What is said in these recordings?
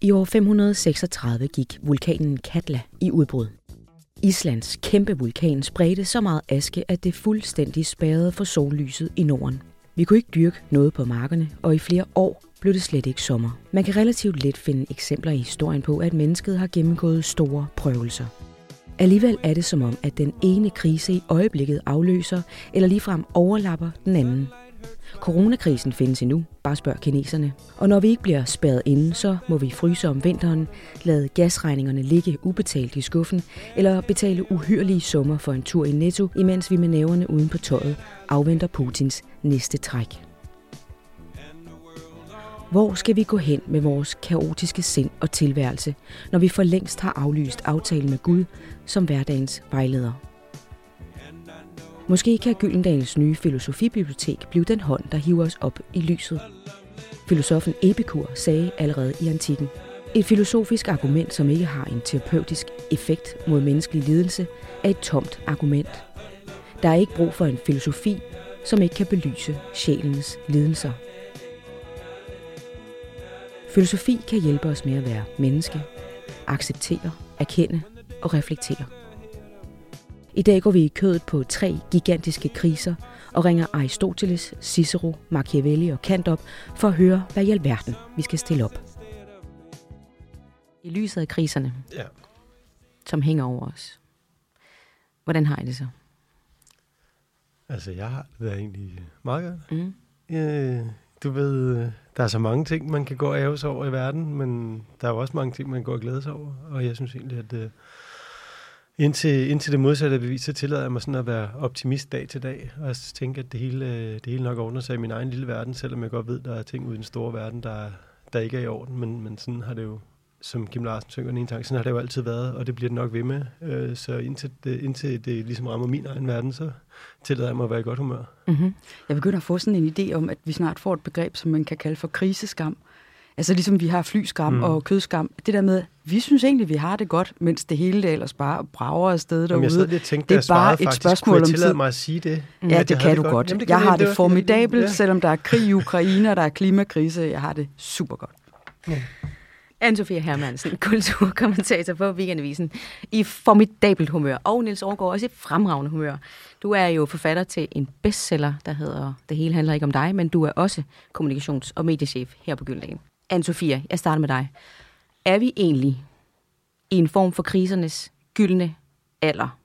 I år 536 gik vulkanen Katla i udbrud. Islands kæmpe vulkan spredte så meget aske, at det fuldstændig spærrede for sollyset i Norden. Vi kunne ikke dyrke noget på markerne, og i flere år blev det slet ikke sommer. Man kan relativt let finde eksempler i historien på, at mennesket har gennemgået store prøvelser. Alligevel er det som om, at den ene krise i øjeblikket afløser eller ligefrem overlapper den anden. Coronakrisen findes endnu, bare spørg kineserne. Og når vi ikke bliver spærret inde, så må vi fryse om vinteren, lade gasregningerne ligge ubetalt i skuffen, eller betale uhyrlige summer for en tur i Netto, imens vi med næverne uden på tøjet afventer Putins næste træk. Hvor skal vi gå hen med vores kaotiske sind og tilværelse, når vi for længst har aflyst aftalen med Gud som hverdagens vejleder? Måske kan Gyldendals nye filosofibibliotek blive den hånd, der hiver os op i lyset. Filosofen Epikur sagde allerede i antikken, et filosofisk argument, som ikke har en terapeutisk effekt mod menneskelig lidelse, er et tomt argument. Der er ikke brug for en filosofi, som ikke kan belyse sjælens lidelser. Filosofi kan hjælpe os med at være menneske, acceptere, erkende og reflektere. I dag går vi i kødet på tre gigantiske kriser og ringer Aristoteles, Cicero, Machiavelli og Kant op for at høre, hvad i alverden vi skal stille op. I lyset af kriserne, Ja. som hænger over os, hvordan har I det så? Altså, jeg har det egentlig meget godt. Mm. Øh, du ved, der er så mange ting, man kan gå og æve sig over i verden, men der er jo også mange ting, man kan gå og glæde sig over. Og jeg synes egentlig, at øh, indtil, indtil det modsatte bevis, så tillader jeg mig sådan at være optimist dag til dag. Og tænke, at det hele, øh, det hele nok ordner sig i min egen lille verden, selvom jeg godt ved, der er ting ude i den store verden, der, der ikke er i orden. Men, men sådan har det jo, som Kim Larsen synger den ene gang, sådan har det jo altid været, og det bliver det nok ved med. Øh, så indtil det, indtil det ligesom rammer min egen verden, så tillader jeg mig at være i godt humør. Mm-hmm. Jeg begynder at få sådan en idé om, at vi snart får et begreb, som man kan kalde for kriseskam. Altså ligesom vi har flyskam Mm. mm. og kødskam. Det der med, vi synes egentlig, vi har det godt, mens det hele det ellers bare brager afsted Jamen, derude. jeg sad lige og tænkte, det er jeg bare et faktisk, spørgsmål jeg om tid. mig at sige det? Ja, At det jeg kan du godt. Jamen, det jeg kan har det var- formidabelt, Ja. selvom der er krig i Ukraine, og der er klimakrise. Jeg har det super godt. Anne-Sophia Hermansen, kulturkommentator på Weekendavisen, i formidabelt humør. Og Niels Aargaard også i fremragende humør. Du er jo forfatter til en bestseller, der hedder Det hele handler ikke om dig, men du er også kommunikations- og mediechef her på Gyldendal. Anne-Sophia, jeg starter med dig. Er vi egentlig i en form for krisernes gyldne alder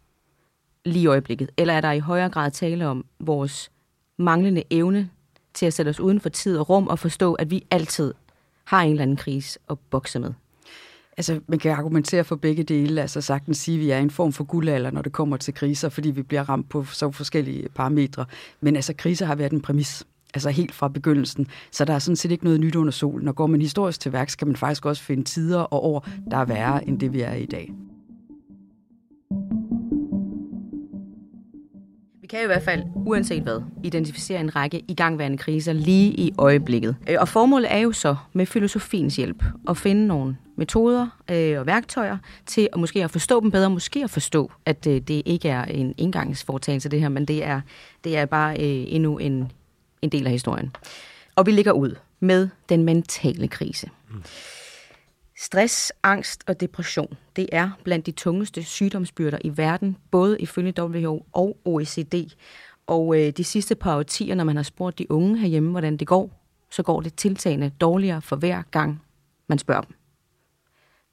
lige i øjeblikket? Eller er der i højere grad tale om vores manglende evne til at sætte os uden for tid og rum og forstå, at vi altid har en eller anden krise at bokse med. Altså, man kan argumentere for begge dele, altså sagtens sige, at vi er i en form for guldalder, når det kommer til kriser, fordi vi bliver ramt på så forskellige parametre. Men altså, kriser har været en præmis, altså helt fra begyndelsen. Så der er sådan set ikke noget nyt under solen. Når går man historisk til værks, kan man faktisk også finde tider og år, der er værre end det, vi er i dag. Vi kan i hvert fald, uanset hvad, identificere en række igangværende kriser lige i øjeblikket. Øh, og formålet er jo så med filosofiens hjælp at finde nogle metoder øh, og værktøjer til at måske at forstå dem bedre, måske at forstå, at øh, det ikke er en indgangsforetagelse det her, men det er, det er bare øh, endnu en, en del af historien. Og vi ligger ud med den mentale krise. Stress, angst og depression, det er blandt de tungeste sygdomsbyrder i verden, både ifølge WHO og OECD. Og øh, de sidste par årtier, når man har spurgt de unge herhjemme, hvordan det går, så går det tiltagende dårligere for hver gang, man spørger dem.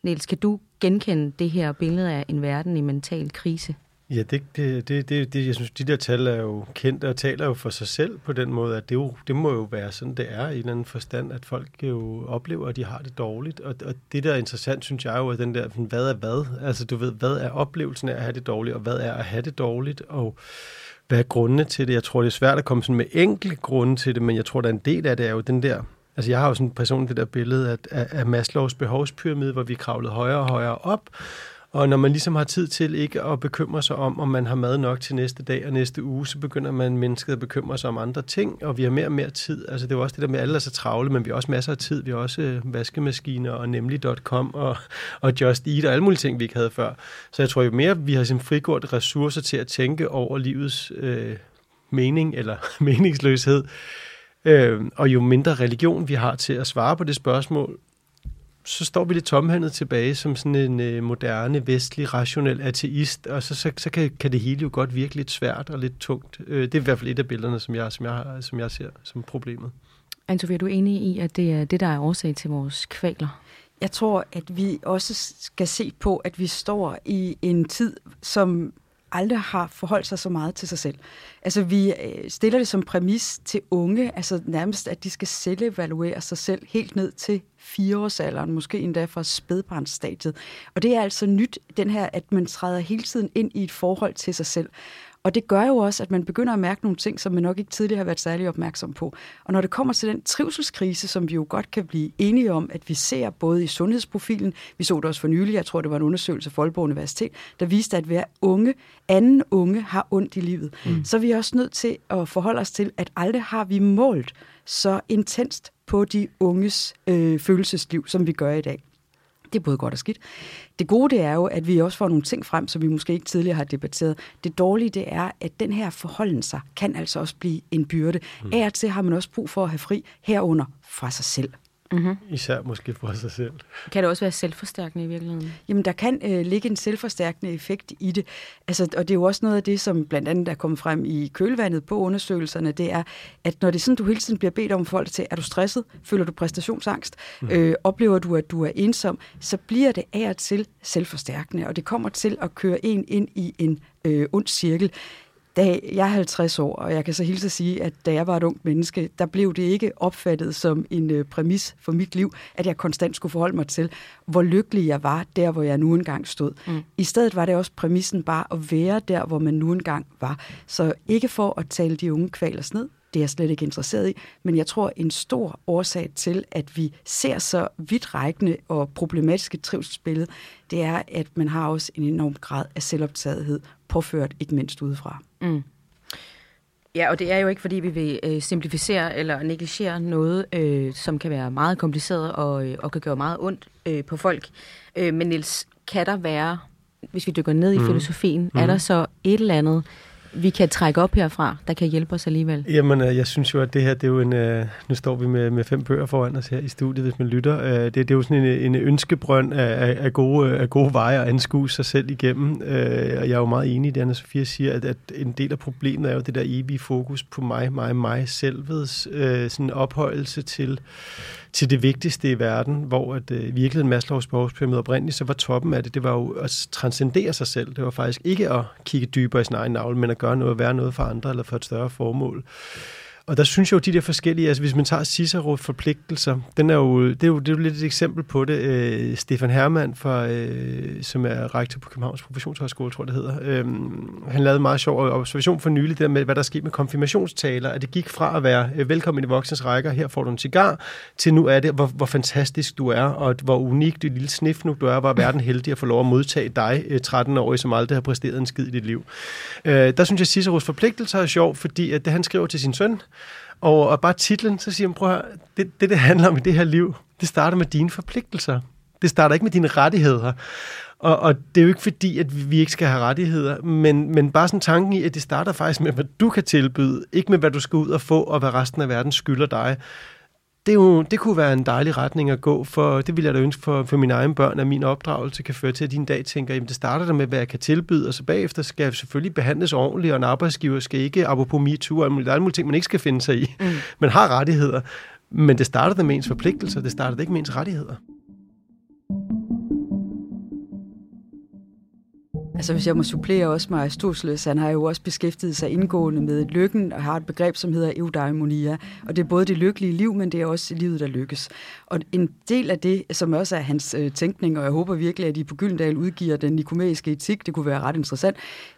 Niels, kan du genkende det her billede af en verden i mental krise? Ja, det, det, det, det, det, jeg synes, de der tal er jo kendte og taler jo for sig selv på den måde, at det, jo, det må jo være sådan, det er i en eller anden forstand, at folk jo oplever, at de har det dårligt. Og, og det, der er interessant, synes jeg jo, er den der, hvad er hvad? Altså, du ved, hvad er oplevelsen af at have det dårligt, og hvad er at have det dårligt, og hvad er grundene til det? Jeg tror, det er svært at komme sådan med enkle grunde til det, men jeg tror, der er en del af det er jo den der, altså jeg har jo sådan personligt det der billede af, af, af Maslows behovspyramide, hvor vi kravlede højere og højere op, og når man ligesom har tid til ikke at bekymre sig om, om man har mad nok til næste dag og næste uge, så begynder man mennesket at bekymre sig om andre ting, og vi har mere og mere tid. Altså det er jo også det der med, at alle er så travle, men vi har også masser af tid. Vi har også øh, vaskemaskiner og nemlig.com og, og Just Eat og alle mulige ting, vi ikke havde før. Så jeg tror jo mere, vi har sin frigjort ressourcer til at tænke over livets øh, mening eller meningsløshed, øh, og jo mindre religion vi har til at svare på det spørgsmål, så står vi lidt tomhændet tilbage som sådan en øh, moderne, vestlig, rationel ateist, og så, så, så kan, kan det hele jo godt virke lidt svært og lidt tungt. Øh, det er i hvert fald et af billederne, som jeg, som jeg, som jeg ser som problemet. Anne-Sophie, er du enig i, at det er det, der er årsag til vores kvaler? Jeg tror, at vi også skal se på, at vi står i en tid, som aldrig har forholdt sig så meget til sig selv. Altså vi øh, stiller det som præmis til unge, altså nærmest at de skal selv evaluere sig selv helt ned til fireårsalderen, måske endda fra spædbarnsstadiet. Og det er altså nyt, den her, at man træder hele tiden ind i et forhold til sig selv. Og det gør jo også, at man begynder at mærke nogle ting, som man nok ikke tidligere har været særlig opmærksom på. Og når det kommer til den trivselskrise, som vi jo godt kan blive enige om, at vi ser både i sundhedsprofilen, vi så det også for nylig, jeg tror det var en undersøgelse for Aalborg Universitet, der viste, at hver unge, anden unge har ondt i livet. Mm. Så er vi også nødt til at forholde os til, at aldrig har vi målt så intenst på de unges øh, følelsesliv, som vi gør i dag. Det er både godt og skidt. Det gode det er jo, at vi også får nogle ting frem, som vi måske ikke tidligere har debatteret. Det dårlige det er, at den her forholden sig kan altså også blive en byrde. Mm. Af og til har man også brug for at have fri herunder fra sig selv. Mm-hmm. Især måske for sig selv. Kan det også være selvforstærkende i virkeligheden? Jamen, der kan øh, ligge en selvforstærkende effekt i det. Altså, og det er jo også noget af det, som blandt andet er kommet frem i kølvandet på undersøgelserne, det er, at når det er sådan, du hele tiden bliver bedt om folk til, er du stresset? Føler du præstationsangst? Mm. Øh, oplever du, at du er ensom? Så bliver det af og til selvforstærkende, og det kommer til at køre en ind i en øh, ond cirkel da jeg er 50 år, og jeg kan så hilse at sige, at da jeg var et ungt menneske, der blev det ikke opfattet som en øh, præmis for mit liv, at jeg konstant skulle forholde mig til, hvor lykkelig jeg var der, hvor jeg nu engang stod. Mm. I stedet var det også præmissen bare at være der, hvor man nu engang var. Så ikke for at tale de unge kvalers ned, det er jeg slet ikke interesseret i, men jeg tror, en stor årsag til, at vi ser så vidtrækkende og problematiske trivselsbillede, det er, at man har også en enorm grad af selvoptagethed, påført ikke mindst udefra. Mm. Ja, og det er jo ikke, fordi vi vil øh, simplificere eller negligere noget, øh, som kan være meget kompliceret og, øh, og kan gøre meget ondt øh, på folk. Øh, men Niels, kan der være, hvis vi dykker ned i mm. filosofien, mm. er der så et eller andet, vi kan trække op herfra, der kan hjælpe os alligevel? Jamen, øh, jeg synes jo, at det her, det er jo en... Øh, nu står vi med, med fem bøger foran os her i studiet, hvis man lytter. Øh, det, det er jo sådan en, en ønskebrønd af, af, gode, øh, af gode veje at anskue sig selv igennem. Øh, og jeg er jo meget enig i det, Anna-Sophia siger, at, at en del af problemet er jo det der evige fokus på mig, mig, mig, selvets sådan ophøjelse til til det vigtigste i verden, hvor at, øh, virkelig Maslows behovspyramide oprindeligt, så var toppen af det, det var jo at transcendere sig selv. Det var faktisk ikke at kigge dybere i sin egen navle, men at gøre noget, være noget for andre eller for et større formål. Og der synes jeg jo, de der forskellige, altså hvis man tager Cicero forpligtelser, den er jo, det, er jo, det er jo lidt et eksempel på det. Øh, Stefan Hermann, fra, øh, som er rektor på Københavns Professionshøjskole, tror jeg det hedder, øh, han lavede en meget sjov observation for nylig, der med, hvad der skete med konfirmationstaler, at det gik fra at være øh, velkommen i voksens rækker, her får du en cigar, til nu er det, hvor, hvor fantastisk du er, og hvor unik du lille snifnuk du er, hvor verden heldig at få lov at modtage dig, øh, 13-årig, som aldrig har præsteret en skid i dit liv. Øh, der synes jeg, Ciceros forpligtelser er sjov, fordi at det han skriver til sin søn, og, og bare titlen, så siger man, prøv at høre, det, det, det handler om i det her liv, det starter med dine forpligtelser. Det starter ikke med dine rettigheder. Og, og det er jo ikke fordi, at vi ikke skal have rettigheder, men, men bare sådan tanken i, at det starter faktisk med, hvad du kan tilbyde, ikke med, hvad du skal ud og få, og hvad resten af verden skylder dig det, er jo, det kunne være en dejlig retning at gå, for det vil jeg da ønske for, for mine egne børn, at min opdragelse kan føre til, at din dag tænker, jamen det starter der med, hvad jeg kan tilbyde, og så bagefter skal jeg selvfølgelig behandles ordentligt, og en arbejdsgiver skal ikke, apropos MeToo, og der er mulige ting, man ikke skal finde sig i. Mm. Man har rettigheder, men det starter med ens forpligtelser, det starter ikke med ens rettigheder. Altså hvis jeg må supplere også med Aristoteles, han har jo også beskæftiget sig indgående med lykken og har et begreb, som hedder eudaimonia. Og det er både det lykkelige liv, men det er også livet, der lykkes. Og en del af det, som også er hans øh, tænkning, og jeg håber virkelig, at I på Gyldendal udgiver den nikomæiske etik, det kunne være ret interessant,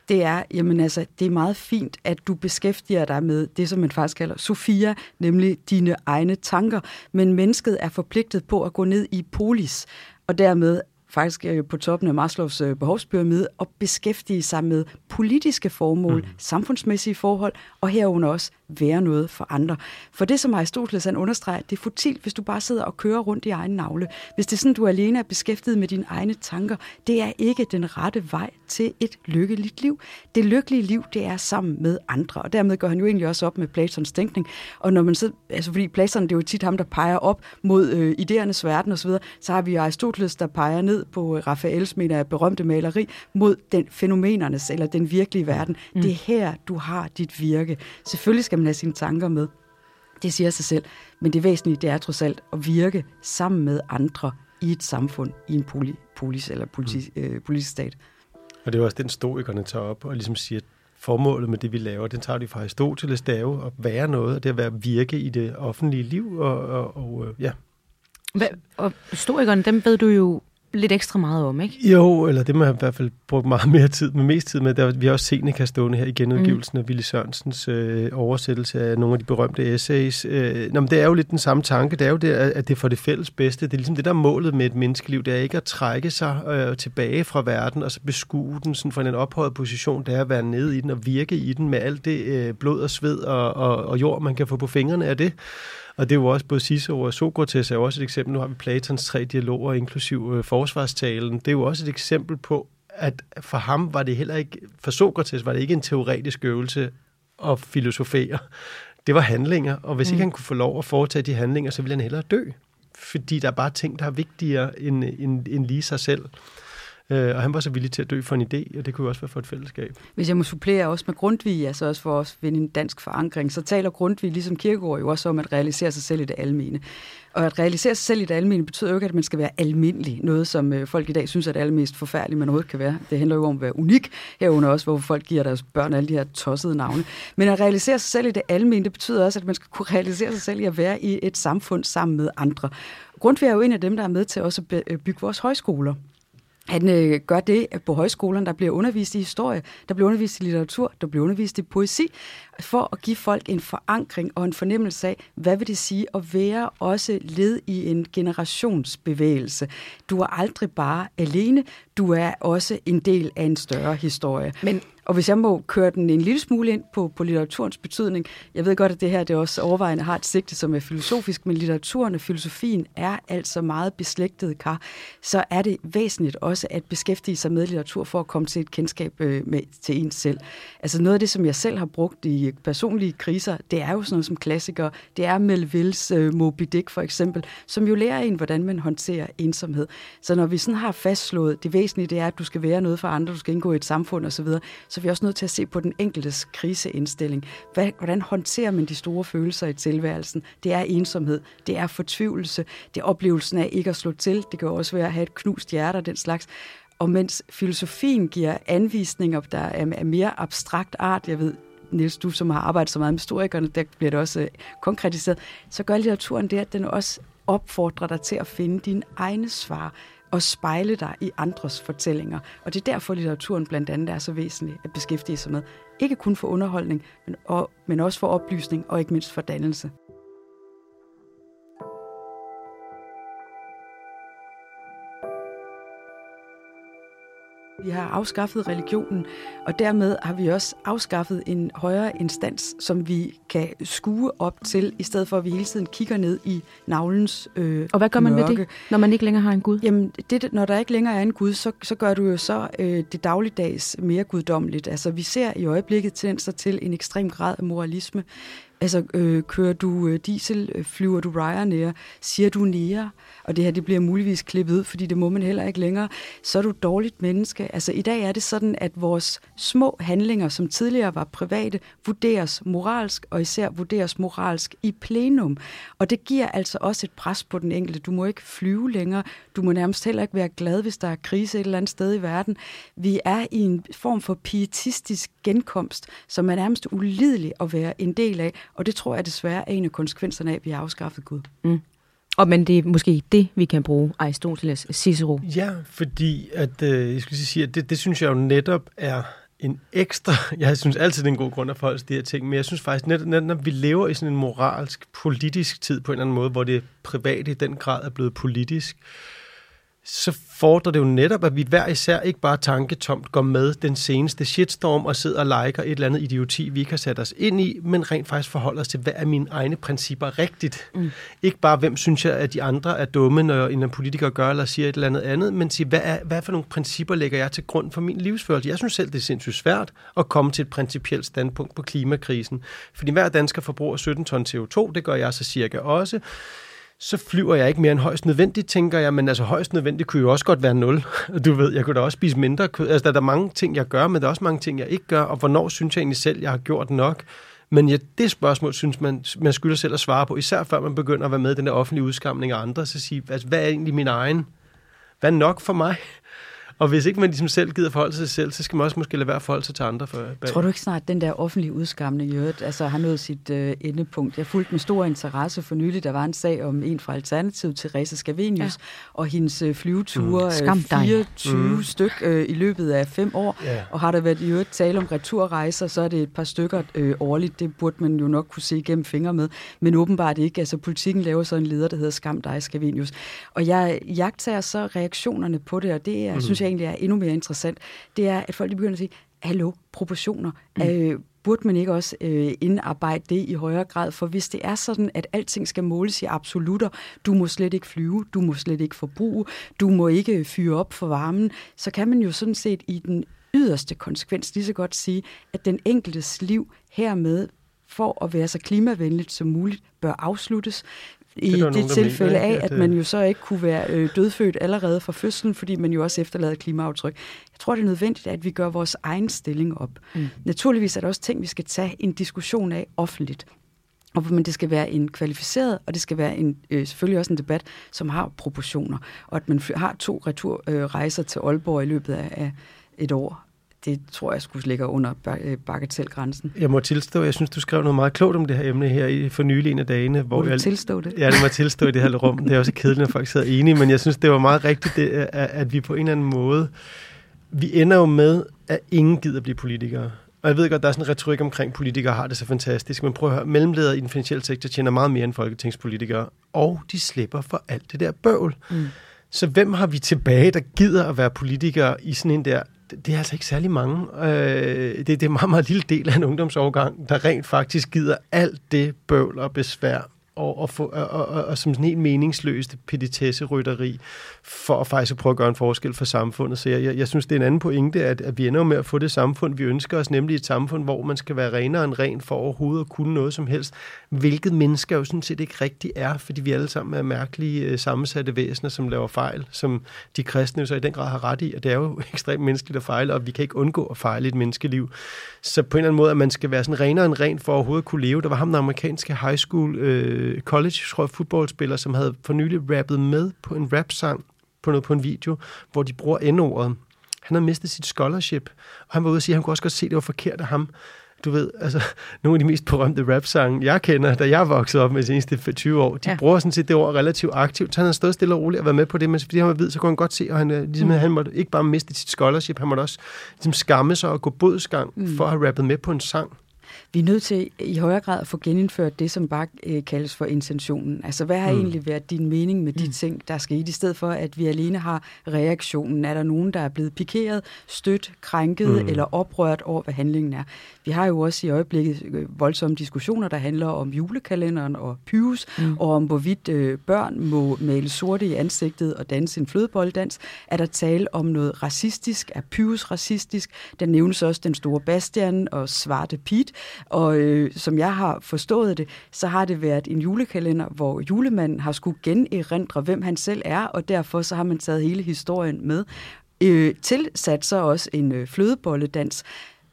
det er, jamen altså, det er meget fint, at du beskæftiger dig med det, som man faktisk kalder Sofia, nemlig dine egne tanker. Men mennesket er forpligtet på at gå ned i polis, og dermed faktisk på toppen af Maslows øh, behovspyramide og beskæftige sig med politiske formål, mm. samfundsmæssige forhold og herunder også være noget for andre. For det, som Aristoteles han understreger, det er futilt, hvis du bare sidder og kører rundt i egen navle. Hvis det er sådan, du alene er beskæftiget med dine egne tanker, det er ikke den rette vej til et lykkeligt liv. Det lykkelige liv, det er sammen med andre. Og dermed går han jo egentlig også op med Platons tænkning. Og når man sidder, altså fordi Platon, det er jo tit ham, der peger op mod øh, idéernes verden osv., så har vi Aristoteles, der peger ned på Raphaels, mener jeg, berømte maleri, mod den fænomenernes, eller den virkelige verden. Mm. Det er her, du har dit virke. Selvfølgelig skal man have sine tanker med. Det siger sig selv. Men det væsentlige, det er trods alt at virke sammen med andre i et samfund, i en poli, polis eller politi, mm. øh, politisk stat. Og det er også den, stoikerne tager op og ligesom siger, at formålet med det, vi laver, den tager de fra Aristoteles, det er jo at være noget, og det er at være virke i det offentlige liv, og, og, og ja. Hvad, og historikerne, dem ved du jo lidt ekstra meget om, ikke? Jo, eller det må jeg i hvert fald brugt meget mere tid med, mest tid med. Der, vi har også Seneca stående her i genudgivelsen mm. af Willy Sørensens øh, oversættelse af nogle af de berømte essays. Øh, nå, men det er jo lidt den samme tanke. Det er jo det, at det er for det fælles bedste. Det er ligesom det, der er målet med et menneskeliv. Det er ikke at trække sig øh, tilbage fra verden og så beskue den sådan fra en ophøjet position. Det er at være nede i den og virke i den med alt det øh, blod og sved og, og, og jord, man kan få på fingrene af det. Og det er jo også både Cicero og Sokrates er jo også et eksempel. Nu har vi Platons tre dialoger, inklusiv øh, forsvarstalen. Det er jo også et eksempel på, at for ham var det heller ikke, for Sokrates var det ikke en teoretisk øvelse at filosofere. Det var handlinger, og hvis mm. ikke han kunne få lov at foretage de handlinger, så ville han hellere dø. Fordi der er bare ting, der er vigtigere end, end, end lige sig selv. Øh, og han var så villig til at dø for en idé, og det kunne jo også være for et fællesskab. Hvis jeg må supplere også med Grundtvig, altså også for at vinde en dansk forankring, så taler Grundtvig ligesom Kirkegaard jo også om at realisere sig selv i det almene. Og at realisere sig selv i det almene betyder jo ikke, at man skal være almindelig. Noget, som øh, folk i dag synes er det allermest forfærdelige, man overhovedet kan være. Det handler jo om at være unik, herunder også, hvor folk giver deres børn alle de her tossede navne. Men at realisere sig selv i det almene, det betyder også, at man skal kunne realisere sig selv i at være i et samfund sammen med andre. Grundtvig er jo en af dem, der er med til også at øh, bygge vores højskoler. Han øh, gør det på højskolerne, der bliver undervist i historie, der bliver undervist i litteratur, der bliver undervist i poesi, for at give folk en forankring og en fornemmelse af, hvad vil det sige at være også led i en generationsbevægelse. Du er aldrig bare alene, du er også en del af en større historie. Men og hvis jeg må køre den en lille smule ind på, på litteraturens betydning, jeg ved godt, at det her det også overvejende har et sigte, som er filosofisk, men litteraturen og filosofien er altså meget beslægtet kar, så er det væsentligt også at beskæftige sig med litteratur for at komme til et kendskab øh, med, til ens selv. Altså noget af det, som jeg selv har brugt i personlige kriser, det er jo sådan noget som klassikere. Det er Melvilles øh, Moby Dick for eksempel, som jo lærer en, hvordan man håndterer ensomhed. Så når vi sådan har fastslået, det væsentlige det er, at du skal være noget for andre, du skal indgå i et samfund osv., så, så er vi også nødt til at se på den enkeltes kriseindstilling. Hvad, hvordan håndterer man de store følelser i tilværelsen? Det er ensomhed, det er fortvivlelse, det er oplevelsen af ikke at slå til, det kan også være at have et knust hjerte og den slags. Og mens filosofien giver anvisninger, der er mere abstrakt art, jeg ved, Niels, du som har arbejdet så meget med historikerne, der bliver det også øh, konkretiseret, så gør litteraturen det, at den også opfordrer dig til at finde dine egne svar og spejle dig i andres fortællinger. Og det er derfor, litteraturen blandt andet er så væsentlig at beskæftige sig med. Ikke kun for underholdning, men, og, men også for oplysning og ikke mindst for dannelse. Vi har afskaffet religionen, og dermed har vi også afskaffet en højere instans, som vi kan skue op til, i stedet for at vi hele tiden kigger ned i navlens øh, Og hvad gør man mørke. med det, når man ikke længere har en Gud? Jamen, det, når der ikke længere er en Gud, så, så gør du jo så øh, det dagligdags mere guddommeligt. Altså, vi ser i øjeblikket tendenser til en ekstrem grad af moralisme. Altså, øh, kører du øh, diesel, øh, flyver du Ryanair, siger du nære, og det her det bliver muligvis klippet ud, fordi det må man heller ikke længere, så er du et dårligt menneske. Altså, i dag er det sådan, at vores små handlinger, som tidligere var private, vurderes moralsk, og især vurderes moralsk i plenum. Og det giver altså også et pres på den enkelte. Du må ikke flyve længere. Du må nærmest heller ikke være glad, hvis der er krise et eller andet sted i verden. Vi er i en form for pietistisk genkomst, som er nærmest ulidelig at være en del af, og det tror jeg desværre er en af konsekvenserne af, at vi har afskaffet Gud. Mm. Og men det er måske det, vi kan bruge Aristoteles Cicero. Ja, fordi at, øh, jeg skulle sige, at det, det synes jeg jo netop er en ekstra, jeg synes altid, det er en god grund at forholde sig de her ting, men jeg synes faktisk, netop, netop når vi lever i sådan en moralsk, politisk tid på en eller anden måde, hvor det private i den grad er blevet politisk, så fordrer det jo netop, at vi hver især ikke bare tanketomt går med den seneste shitstorm og sidder og liker et eller andet idioti, vi ikke har sat os ind i, men rent faktisk forholder os til, hvad er mine egne principper rigtigt. Mm. Ikke bare, hvem synes jeg, at de andre er dumme, når en politiker gør eller siger et eller andet andet, men sige, hvad, er, hvad for nogle principper lægger jeg til grund for min livsførelse? Jeg synes selv, det er sindssygt svært at komme til et principielt standpunkt på klimakrisen. Fordi hver dansker forbruger 17 ton CO2, det gør jeg så cirka også så flyver jeg ikke mere end højst nødvendigt, tænker jeg, men altså højst nødvendigt kunne jo også godt være nul. Du ved, jeg kunne da også spise mindre kød. Altså, der er der mange ting, jeg gør, men der er også mange ting, jeg ikke gør, og hvornår synes jeg egentlig selv, jeg har gjort nok? Men ja, det spørgsmål synes man, man skylder selv at svare på, især før man begynder at være med i den der offentlige udskamning af andre, så sige, altså, hvad er egentlig min egen? Hvad er nok for mig? Og hvis ikke man ligesom selv gider forholde sig til sig selv, så skal man også måske lade være at forholde sig til andre. For, bag. Tror du ikke snart, at den der offentlige udskamning i øvrigt, altså har nået sit øh, endepunkt? Jeg fulgte med stor interesse for nylig. Der var en sag om en fra Alternativet, Therese Scavenius, ja. og hendes øh, flyveture, mm. 24 mm. styk øh, i løbet af fem år. Ja. Og har der været i øvrigt tale om returrejser, så er det et par stykker øh, årligt. Det burde man jo nok kunne se igennem fingre med. Men åbenbart ikke. Altså politikken laver så en leder, der hedder Skam dig, Scavenius. Og jeg jagter så reaktionerne på det, og det er, mm. synes jeg egentlig er endnu mere interessant, det er, at folk begynder at sige, hallo, proportioner. Mm. Øh, burde man ikke også øh, indarbejde det i højere grad? For hvis det er sådan, at alting skal måles i absolutter, du må slet ikke flyve, du må slet ikke forbruge, du må ikke fyre op for varmen, så kan man jo sådan set i den yderste konsekvens lige så godt sige, at den enkeltes liv hermed for at være så klimavenligt som muligt bør afsluttes i det, det tilfælde af, at, at man jo så ikke kunne være øh, dødfødt allerede fra fødslen, fordi man jo også efterlader klimaaftryk. Jeg tror, det er nødvendigt, at vi gør vores egen stilling op. Mm. Naturligvis er der også ting, vi skal tage en diskussion af offentligt. Og, men det skal være en kvalificeret, og det skal være en, øh, selvfølgelig også en debat, som har proportioner. Og at man har to returrejser øh, til Aalborg i løbet af, af et år, det tror jeg skulle ligge under øh, bagatelgrænsen. Jeg må tilstå, jeg synes, du skrev noget meget klogt om det her emne her i for nylig en af dagene. Hvor må du jeg, tilstå det? Ja, det må tilstå i det her rum. Det er også kedeligt, når folk sidder enige, men jeg synes, det var meget rigtigt, det, at vi på en eller anden måde, vi ender jo med, at ingen gider blive politikere. Og jeg ved godt, der er sådan en retorik omkring, politikere har det så fantastisk, men prøv at høre, mellemledere i den finansielle sektor tjener meget mere end folketingspolitikere, og de slipper for alt det der bøvl. Mm. Så hvem har vi tilbage, der gider at være politikere i sådan en der det er altså ikke særlig mange. Øh, det, det er en meget, meget lille del af en ungdomsårgang, der rent faktisk gider alt det bøvl og besvær og, og, få, og, og, og, og som sådan helt meningsløst petitesserytteri for at faktisk prøve at gøre en forskel for samfundet. Så jeg, jeg, jeg synes, det er en anden pointe, at, at vi ender med at få det samfund, vi ønsker os, nemlig et samfund, hvor man skal være renere end ren for overhovedet at kunne noget som helst, hvilket mennesker jo sådan set ikke rigtig er, fordi vi alle sammen er mærkelige øh, sammensatte væsener, som laver fejl, som de kristne jo så i den grad har ret i, og det er jo ekstremt menneskeligt at fejle, og vi kan ikke undgå at fejle et menneskeliv. Så på en eller anden måde, at man skal være sådan renere end ren for overhovedet at kunne leve. Der var ham, den amerikanske high school, øh, college, tror jeg, fodboldspiller, som havde for nylig rappet med på en rap-sang, på, noget, på en video, hvor de bruger N-ordet. Han havde mistet sit scholarship, og han var ude og sige, at han kunne også godt se, at det var forkert af ham. Du ved, altså, nogle af de mest berømte rap-sange, jeg kender, da jeg voksede op med de seneste 20 år, de ja. bruger sådan set det ord relativt aktivt. Så han har stået stille og roligt og været med på det, men fordi han var ved, så kunne han godt se, at han, øh, ligesom, mm. han måtte ikke bare miste sit scholarship, han måtte også ligesom, skamme sig og gå bodsgang mm. for at have rappet med på en sang. Vi er nødt til i højere grad at få genindført det, som bare øh, kaldes for intentionen. Altså, hvad har mm. egentlig været din mening med de mm. ting, der er sket, i stedet for, at vi alene har reaktionen? Er der nogen, der er blevet pikeret, stødt, krænket mm. eller oprørt over, hvad handlingen er? Vi har jo også i øjeblikket øh, voldsomme diskussioner, der handler om julekalenderen og pyrus, mm. og om hvorvidt øh, børn må male sorte i ansigtet og danse en flødebolddans. Er der tale om noget racistisk? Er pyrus racistisk? Der nævnes også den store Bastian og Svarte Pete. Og øh, som jeg har forstået det, så har det været en julekalender, hvor julemanden har skulle generindre, hvem han selv er, og derfor så har man taget hele historien med. Øh, tilsat så også en øh, flødebolledans,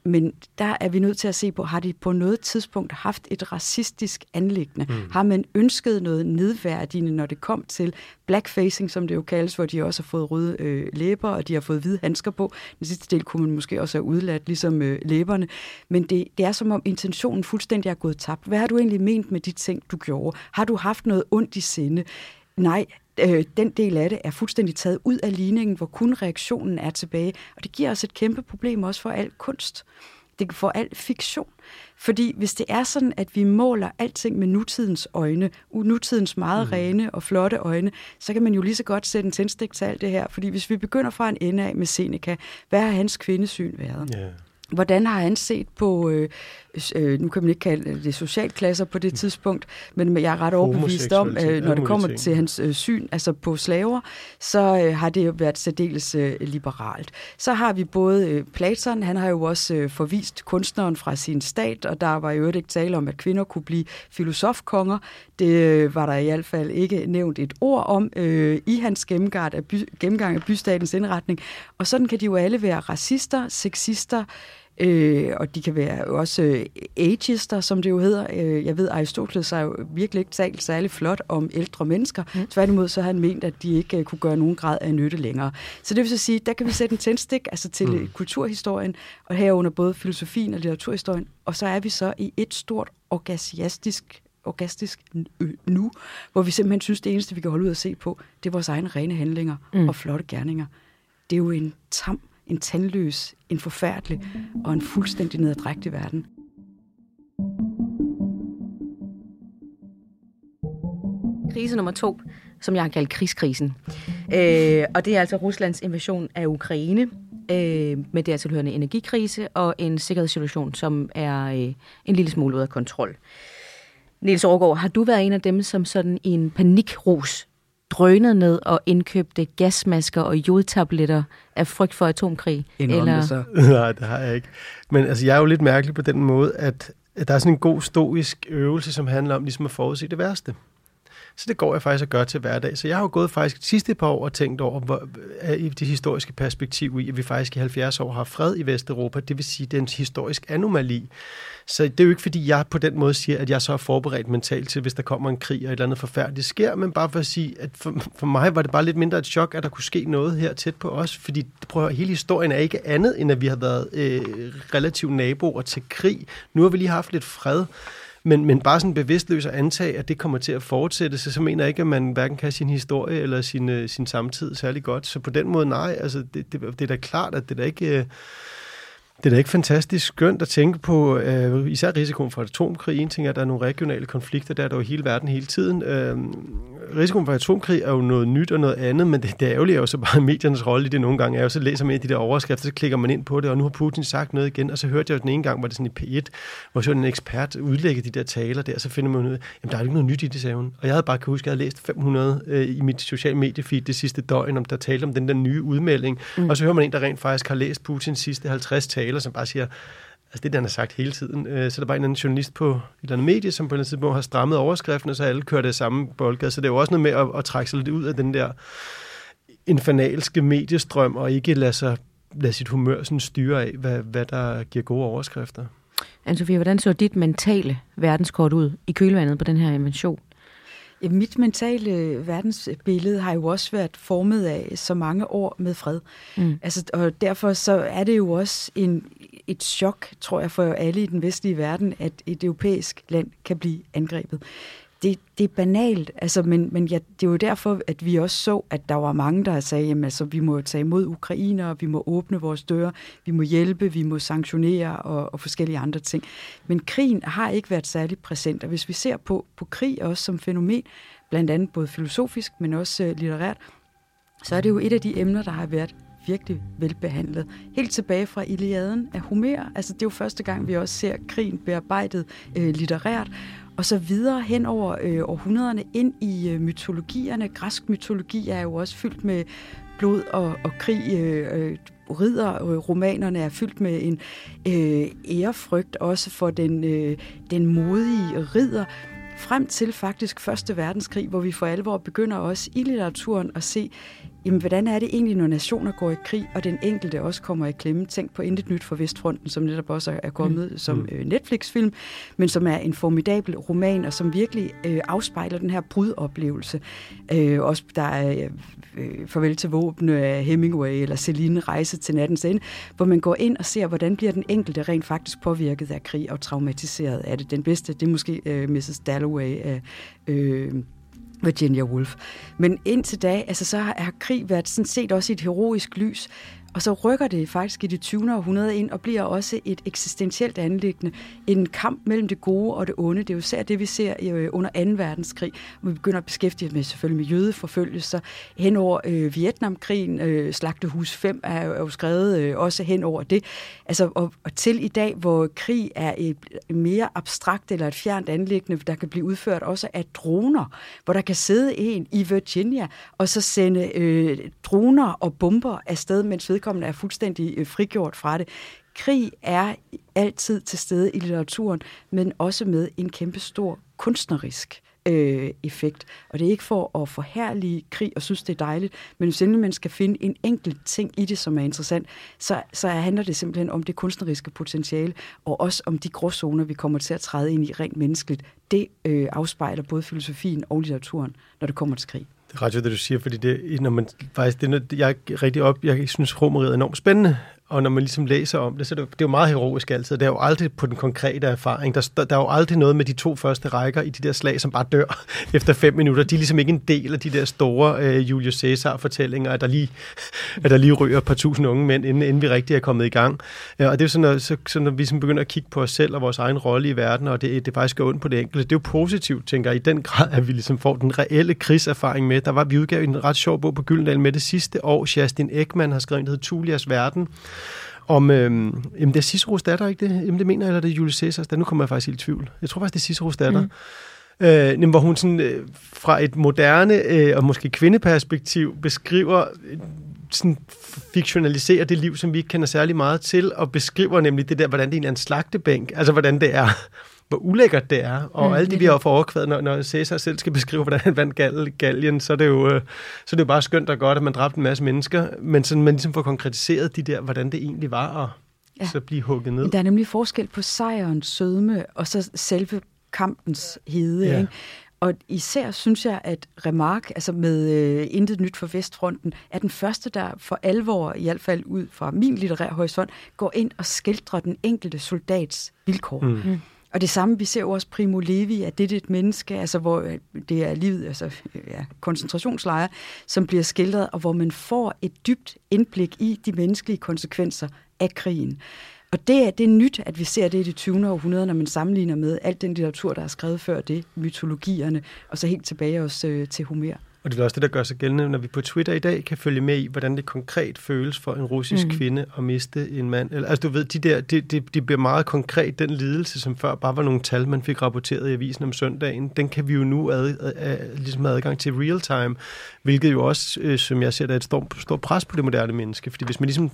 men der er vi nødt til at se på, har de på noget tidspunkt haft et racistisk anlæggende? Mm. Har man ønsket noget nedværdigende, når det kom til blackfacing, som det jo kaldes, hvor de også har fået røde øh, læber, og de har fået hvide handsker på. Den sidste del kunne man måske også have udladt, ligesom øh, læberne. Men det, det er som om intentionen fuldstændig er gået tabt. Hvad har du egentlig ment med de ting, du gjorde? Har du haft noget ondt i sinde? Nej, øh, den del af det er fuldstændig taget ud af ligningen, hvor kun reaktionen er tilbage. Og det giver os et kæmpe problem også for al kunst. det får al fiktion. Fordi hvis det er sådan, at vi måler alting med nutidens øjne, nutidens meget mm. rene og flotte øjne, så kan man jo lige så godt sætte en tændstik til alt det her. Fordi hvis vi begynder fra en ende af med Seneca, hvad har hans kvindesyn været? Yeah. Hvordan har han set på, øh, øh, nu kan man ikke kalde det socialklasser på det tidspunkt, men jeg er ret overbevist om, øh, når det kommer til hans øh, syn altså på slaver, så øh, har det jo været særdeles øh, liberalt. Så har vi både øh, Platon, han har jo også øh, forvist kunstneren fra sin stat, og der var jo ikke tale om, at kvinder kunne blive filosofkonger. Det øh, var der i hvert fald ikke nævnt et ord om øh, i hans gennemgang af, by, gennemgang af bystatens indretning. Og sådan kan de jo alle være racister, sexister, Øh, og de kan være også øh, ageister, som det jo hedder. Øh, jeg ved, Aristoteles har jo virkelig ikke talt særlig flot om ældre mennesker. Mm. Tværtimod så har han ment, at de ikke øh, kunne gøre nogen grad af nytte længere. Så det vil så sige, der kan vi sætte en tændstik altså til mm. kulturhistorien, og herunder både filosofien og litteraturhistorien. Og så er vi så i et stort orgastisk orgastisk nu, hvor vi simpelthen synes, det eneste, vi kan holde ud at se på, det er vores egne rene handlinger mm. og flotte gerninger. Det er jo en tam en tandløs, en forfærdelig og en fuldstændig nedadrægtig verden. Krise nummer to, som jeg har kaldt krigskrisen. Øh, og det er altså Ruslands invasion af Ukraine, øh, med det tilhørende energikrise og en sikkerhedssituation, som er øh, en lille smule ud af kontrol. Niels Aargaard, har du været en af dem, som sådan i en panikrus drønede ned og indkøbte gasmasker og jodtabletter af frygt for atomkrig? Eller? Så. Nej, det har jeg ikke. Men altså, jeg er jo lidt mærkelig på den måde, at der er sådan en god stoisk øvelse, som handler om ligesom at forudse det værste. Så det går jeg faktisk at gøre til hverdag. Så jeg har jo gået faktisk de sidste par år og tænkt over, hvor, øh, i det historiske perspektiv i, at vi faktisk i 70 år har fred i Vesteuropa. Det vil sige, det er en historisk anomali. Så det er jo ikke, fordi jeg på den måde siger, at jeg så er forberedt mentalt til, hvis der kommer en krig og et eller andet forfærdeligt sker, men bare for at sige, at for, for mig var det bare lidt mindre et chok, at der kunne ske noget her tæt på os, fordi prøv at, hele historien er ikke andet, end at vi har været øh, relativt naboer til krig. Nu har vi lige haft lidt fred. Men, men bare sådan bevidstløs at antage, at det kommer til at fortsætte, så, så mener jeg ikke, at man hverken kan sin historie eller sin, øh, sin samtid særlig godt. Så på den måde, nej, altså det, det, det er da klart, at det er da ikke... Øh, det er da ikke fantastisk skønt at tænke på, øh, især risikoen for atomkrig. En ting er, at der er nogle regionale konflikter, der er der jo hele verden hele tiden. Øh, risikoen for atomkrig er jo noget nyt og noget andet, men det, det ærgerlige er jo så bare mediernes rolle i det nogle gange. Er jo så læser man i de der overskrifter, så klikker man ind på det, og nu har Putin sagt noget igen, og så hørte jeg jo den ene gang, var det sådan i P1, hvor så en ekspert udlægge de der taler der, og så finder man ud af, jamen der er jo ikke noget nyt i det, sagde hun. Og jeg havde bare kan huske, at jeg havde læst 500 øh, i mit sociale mediefeed det sidste døgn, om der talte om den der nye udmelding, mm. og så hører man en, der rent faktisk har læst Putins sidste 50 taler, som bare siger, altså det, der han har sagt hele tiden. Øh, så der var en anden journalist på et eller andet medie, som på en tidspunkt har strammet overskriften, så alle kører det samme boldgade. Så det er jo også noget med at, at trække sig lidt ud af den der infernalske mediestrøm, og ikke lade, sig, lade sit humør sådan styre af, hvad, hvad der giver gode overskrifter. anne Sofie, hvordan så dit mentale verdenskort ud i kølvandet på den her invention? Ja, mit mentale verdensbillede har jo også været formet af så mange år med fred. Mm. Altså, og derfor så er det jo også en, et chok, tror jeg, for alle i den vestlige verden, at et europæisk land kan blive angrebet det, det er banalt, altså, men, men ja, det er jo derfor, at vi også så, at der var mange, der sagde, at altså, vi må tage imod ukrainere, vi må åbne vores døre, vi må hjælpe, vi må sanktionere og, og forskellige andre ting. Men krigen har ikke været særlig præsent, og hvis vi ser på, på krig også som fænomen, blandt andet både filosofisk, men også øh, litterært, så er det jo et af de emner, der har været virkelig velbehandlet. Helt tilbage fra Iliaden af Homer. Altså det er jo første gang, vi også ser krigen bearbejdet øh, litterært og så videre hen over øh, århundrederne ind i øh, mytologierne. Græsk mytologi er jo også fyldt med blod og, og krig. Øh, øh ridder, romanerne er fyldt med en øh, ærefrygt også for den, øh, den modige ridder frem til faktisk Første Verdenskrig, hvor vi for alvor begynder også i litteraturen at se jamen hvordan er det egentlig, når nationer går i krig, og den enkelte også kommer i klemme? Tænk på Intet Nyt for Vestfronten, som netop også er kommet mm. som mm. øh, Netflix-film, men som er en formidabel roman, og som virkelig øh, afspejler den her brudoplevelse. Øh, også der er øh, Farvel til våben af Hemingway, eller Celine Rejse til nattens ende, hvor man går ind og ser, hvordan bliver den enkelte rent faktisk påvirket af krig og traumatiseret af det. Den bedste, det er måske øh, Mrs. Dalloway af øh, Virginia Woolf. Men indtil da, altså, så har krig været sådan set også et heroisk lys, og så rykker det faktisk i det 20. århundrede ind og bliver også et eksistentielt anlæggende. En kamp mellem det gode og det onde. Det er jo især det, vi ser øh, under 2. verdenskrig. Vi begynder at beskæftige os med selvfølgelig med jødeforfølgelser. Hen over øh, Vietnamkrigen, øh, Slagtehus 5 er jo, er jo skrevet øh, også hen over det. Altså, og, og til i dag, hvor krig er et mere abstrakt eller et fjernt anlæggende, der kan blive udført også af droner, hvor der kan sidde en i Virginia og så sende øh, droner og bomber afsted, mens vedkommende er fuldstændig øh, frigjort fra det. Krig er altid til stede i litteraturen, men også med en kæmpe stor kunstnerisk øh, effekt. Og det er ikke for at forhærlige krig og synes, det er dejligt, men hvis man skal finde en enkelt ting i det, som er interessant, så, så handler det simpelthen om det kunstneriske potentiale, og også om de gråzoner, vi kommer til at træde ind i rent menneskeligt. Det øh, afspejler både filosofien og litteraturen, når det kommer til krig. Det ret det du siger, fordi det, når man faktisk, det, jeg er rigtig op, jeg synes, romeriet er enormt spændende, og når man ligesom læser om det, så det, det er jo meget heroisk altid. Det er jo aldrig på den konkrete erfaring. Der, der, der er jo aldrig noget med de to første rækker i de der slag, som bare dør efter fem minutter. De er ligesom ikke en del af de der store øh, Julius Caesar-fortællinger, at der, lige, at der lige ryger et par tusind unge mænd, inden, inden vi rigtig er kommet i gang. Ja, og det er jo sådan, at, så, så når vi sådan begynder at kigge på os selv og vores egen rolle i verden, og det, det faktisk går ondt på det enkelte, det er jo positivt, tænker jeg, i den grad, at vi ligesom får den reelle krigserfaring med. Der var, vi udgav en ret sjov bog på Gyldendal med det sidste år. Justin Ekman har skrevet, der hedder Tulias Verden, om, øh, jamen det er Ciceros datter, ikke det? Jamen det mener jeg, eller det er Julius Caesars datter. Nu kommer jeg faktisk helt i tvivl. Jeg tror faktisk, det er Ciceros datter. Mm. Øh, hvor hun sådan, øh, fra et moderne øh, og måske kvindeperspektiv beskriver sådan fiktionaliserer det liv, som vi ikke kender særlig meget til, og beskriver nemlig det der, hvordan det er en slagtebænk, altså hvordan det er hvor ulækkert det er. Og mm, alle de, vi har overkvædet, når, når Cæsar selv skal beskrive, hvordan han vandt Gall, Gallien, så er, det jo, øh, så er det jo bare skønt og godt, at man dræbte en masse mennesker. Men sådan, man ligesom får konkretiseret de der, hvordan det egentlig var at ja. så blive hugget ned. Der er nemlig forskel på sejrens sødme, og så selve kampens hede. Ja. Ikke? Og især synes jeg, at Remark, altså med øh, Intet Nyt for Vestfronten, er den første, der for alvor, i hvert fald ud fra min litterære horisont, går ind og skildrer den enkelte soldats vilkår. Mm. Og det samme, vi ser jo også Primo Levi, at det er et menneske, altså hvor øh, det er livet, altså øh, ja, koncentrationslejre, som bliver skildret, og hvor man får et dybt indblik i de menneskelige konsekvenser af krigen. Og det er, det er nyt, at vi ser det i det 20. århundrede, når man sammenligner med alt den litteratur, der er skrevet før det, mytologierne, og så helt tilbage også øh, til Homer. Og det er også det, der gør sig gældende, når vi på Twitter i dag kan følge med i, hvordan det konkret føles for en russisk mm. kvinde at miste en mand. Eller, altså du ved, de der, de, de, de bliver meget konkret. Den lidelse, som før bare var nogle tal, man fik rapporteret i avisen om søndagen, den kan vi jo nu ad, ad, ad, ligesom have adgang til real time, hvilket jo også, øh, som jeg ser, er et stort, stort pres på det moderne menneske. Fordi hvis man ligesom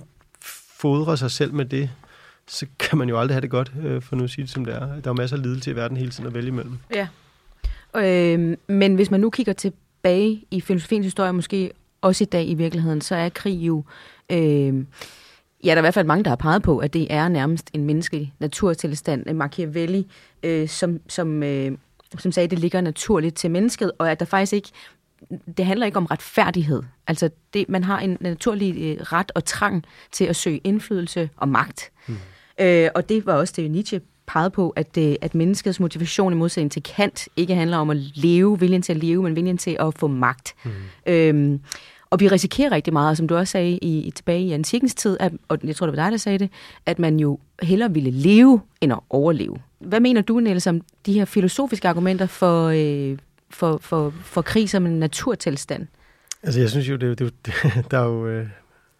fodrer sig selv med det, så kan man jo aldrig have det godt, øh, for nu at sige det som det er. Der er masser af lidelse i verden hele tiden at vælge imellem. Ja. Øh, men hvis man nu kigger til tilbage i filosofiens historie, måske også i dag i virkeligheden, så er krig jo... Øh, ja, der er i hvert fald mange, der har peget på, at det er nærmest en menneskelig naturtilstand. Machiavelli, øh, som, som, øh, som sagde, at det ligger naturligt til mennesket, og at der faktisk ikke det handler ikke om retfærdighed. Altså, det, man har en naturlig øh, ret og trang til at søge indflydelse og magt. Mm. Øh, og det var også det, Nietzsche peget på, at, øh, at menneskets motivation i modsætning til Kant ikke handler om at leve, viljen til at leve, men viljen til at få magt. Mm. Øhm, og vi risikerer rigtig meget, som du også sagde i, tilbage i antikens tid, at, og jeg tror, det var dig, der sagde det, at man jo hellere ville leve, end at overleve. Hvad mener du, Niels, om de her filosofiske argumenter for, øh, for, for, for krig som en naturtilstand? Altså, jeg synes jo, det, det, det der er jo... Øh